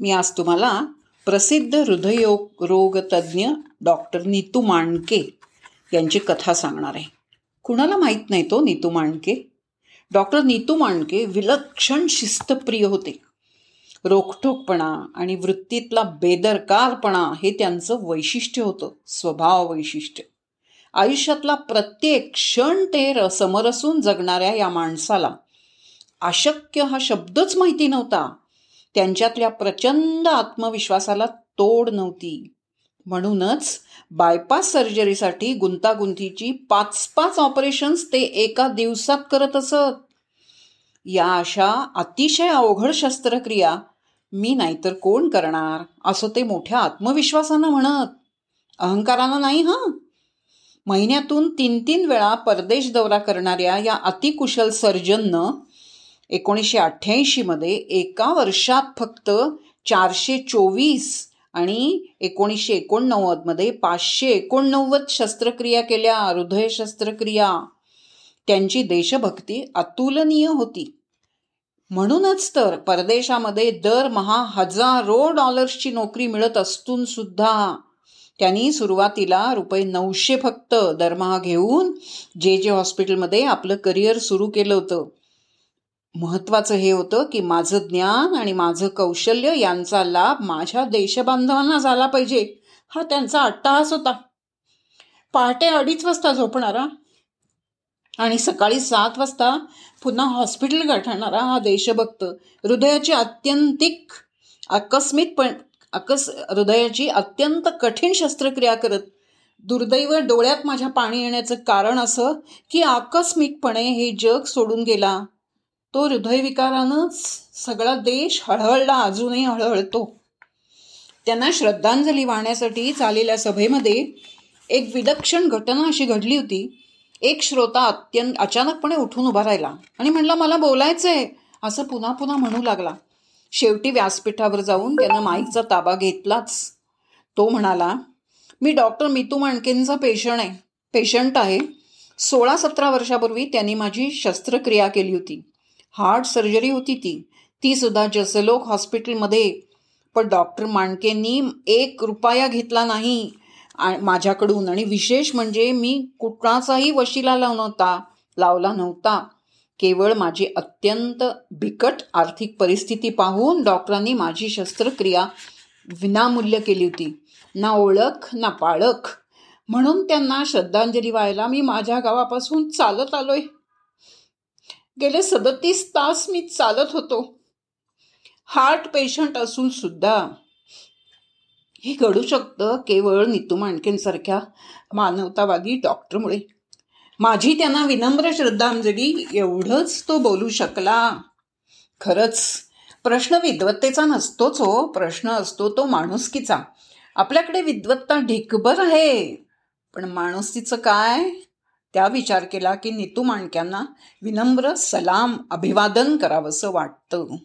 मी आज तुम्हाला प्रसिद्ध हृदयोग रोगतज्ञ डॉक्टर नीतू मांडके यांची कथा सांगणार आहे. कुणाला माहीत नाही तो नीतू मांडके? डॉक्टर नीतू मांडके विलक्षण शिस्तप्रिय होते. रोखठोकपणा आणि वृत्तीतला बेदरकारपणा हे त्यांचं वैशिष्ट्य होतं स्वभाव वैशिष्ट्य. आयुष्यातला प्रत्येक क्षण ते र समरसून जगणाऱ्या या माणसाला अशक्य हा शब्दच माहिती नव्हता. त्यांच्यातल्या प्रचंड आत्मविश्वासाला तोड नव्हती. म्हणूनच बायपास सर्जरीसाठी गुंतागुंतीची पाच पाच ऑपरेशन्स ते एका दिवसात करत असत. या अशा अतिशय अवघड शस्त्रक्रिया मी नाहीतर कोण करणार? असं ते मोठ्या आत्मविश्वासानं म्हणत. अहंकारानं नाही हां? महिन्यातून तीन तीन वेळा परदेश दौरा करणाऱ्या या अतिकुशल सर्जननं एकोणीसशे अठ्ठ्याऐंशीमध्ये एका वर्षात फक्त चारशे चोवीस आणि एकोणीसशे एकोणनव्वदमध्ये पाचशे एकोणनव्वद शस्त्रक्रिया केल्या हृदय शस्त्रक्रिया. त्यांची देशभक्ती अतुलनीय होती. म्हणूनच तर परदेशामध्ये दरमहा हजारो डॉलर्सची नोकरी मिळत असून सुद्धा त्यांनी सुरुवातीला रुपये नऊशे फक्त दरमहा घेऊन जे जे हॉस्पिटलमध्ये आपलं करिअर सुरू केलं होतं. महत्वाचं हे होतं की माझं ज्ञान आणि माझं कौशल्य यांचा लाभ माझ्या देशबांधवांना झाला पाहिजे. हा त्यांचा अट्टाहास होता. पहाटे अडीच वाजता झोपणारा आणि सकाळी सात वाजता पुन्हा हॉस्पिटल गाठणारा हा देशभक्त. हृदयाची अत्यंतिक आकस्मिक पण अकस हृदयाची अत्यंत कठीण शस्त्रक्रिया करत दुर्दैव डोळ्यात माझ्या पाणी येण्याचं कारण असं की आकस्मिकपणे हे जग सोडून गेला. तो हृदयविकारानंच सगळा देश हळहळला अजूनही हळहळतो. त्यांना श्रद्धांजली वाहण्यासाठी झालेल्या सभेमध्ये एक विलक्षण घटना अशी घडली होती. एक श्रोता अत्यंत अचानकपणे उठून उभा राहिला आणि म्हणला मला बोलायचं आहे असं पुन्हा पुन्हा म्हणू लागला. शेवटी व्यासपीठावर जाऊन त्यानं माईकचा ताबा घेतलाच. तो म्हणाला मी डॉक्टर मितू माणकेंचा पेशंट आहे पेशंट आहे. सोळा सतरा वर्षापूर्वी त्यांनी माझी शस्त्रक्रिया केली होती. हार्ट सर्जरी होती ती. ती सुद्धा जसलोक हॉस्पिटलमध्ये. पण डॉक्टर मांडकेंनी एक रुपया घेतला नाही माझ्याकडून. आणि विशेष म्हणजे मी कुठलाचाही वशिला लावनव्हता लावला नव्हता. केवळ माझी अत्यंत बिकट आर्थिक परिस्थिती पाहून डॉक्टरांनी माझी शस्त्रक्रिया विनामूल्य केली होती. ना ओळख ना पाळख. म्हणून त्यांना श्रद्धांजली व्हायला मी माझ्या गावापासून चालत आलोय. गेले सदतीस तास मी चालत होतो. हार्ट पेशंट असून सुद्धा हे घडू शकतं केवळ नितू माणकेंसारख्या मानवतावादी डॉक्टरमुळे. माझी त्यांना विनम्र श्रद्धांजली एवढंच तो बोलू शकला. खरंच प्रश्न विद्वत्तेचा नसतोच हो प्रश्न असतो तो माणुसकीचा. आपल्याकडे विद्वत्ता ढिकभर आहे. पण माणुसकीचं काय? त्या विचार केला की नितू माणक्यांना विनम्र सलाम अभिवादन करावंसं वाटतं.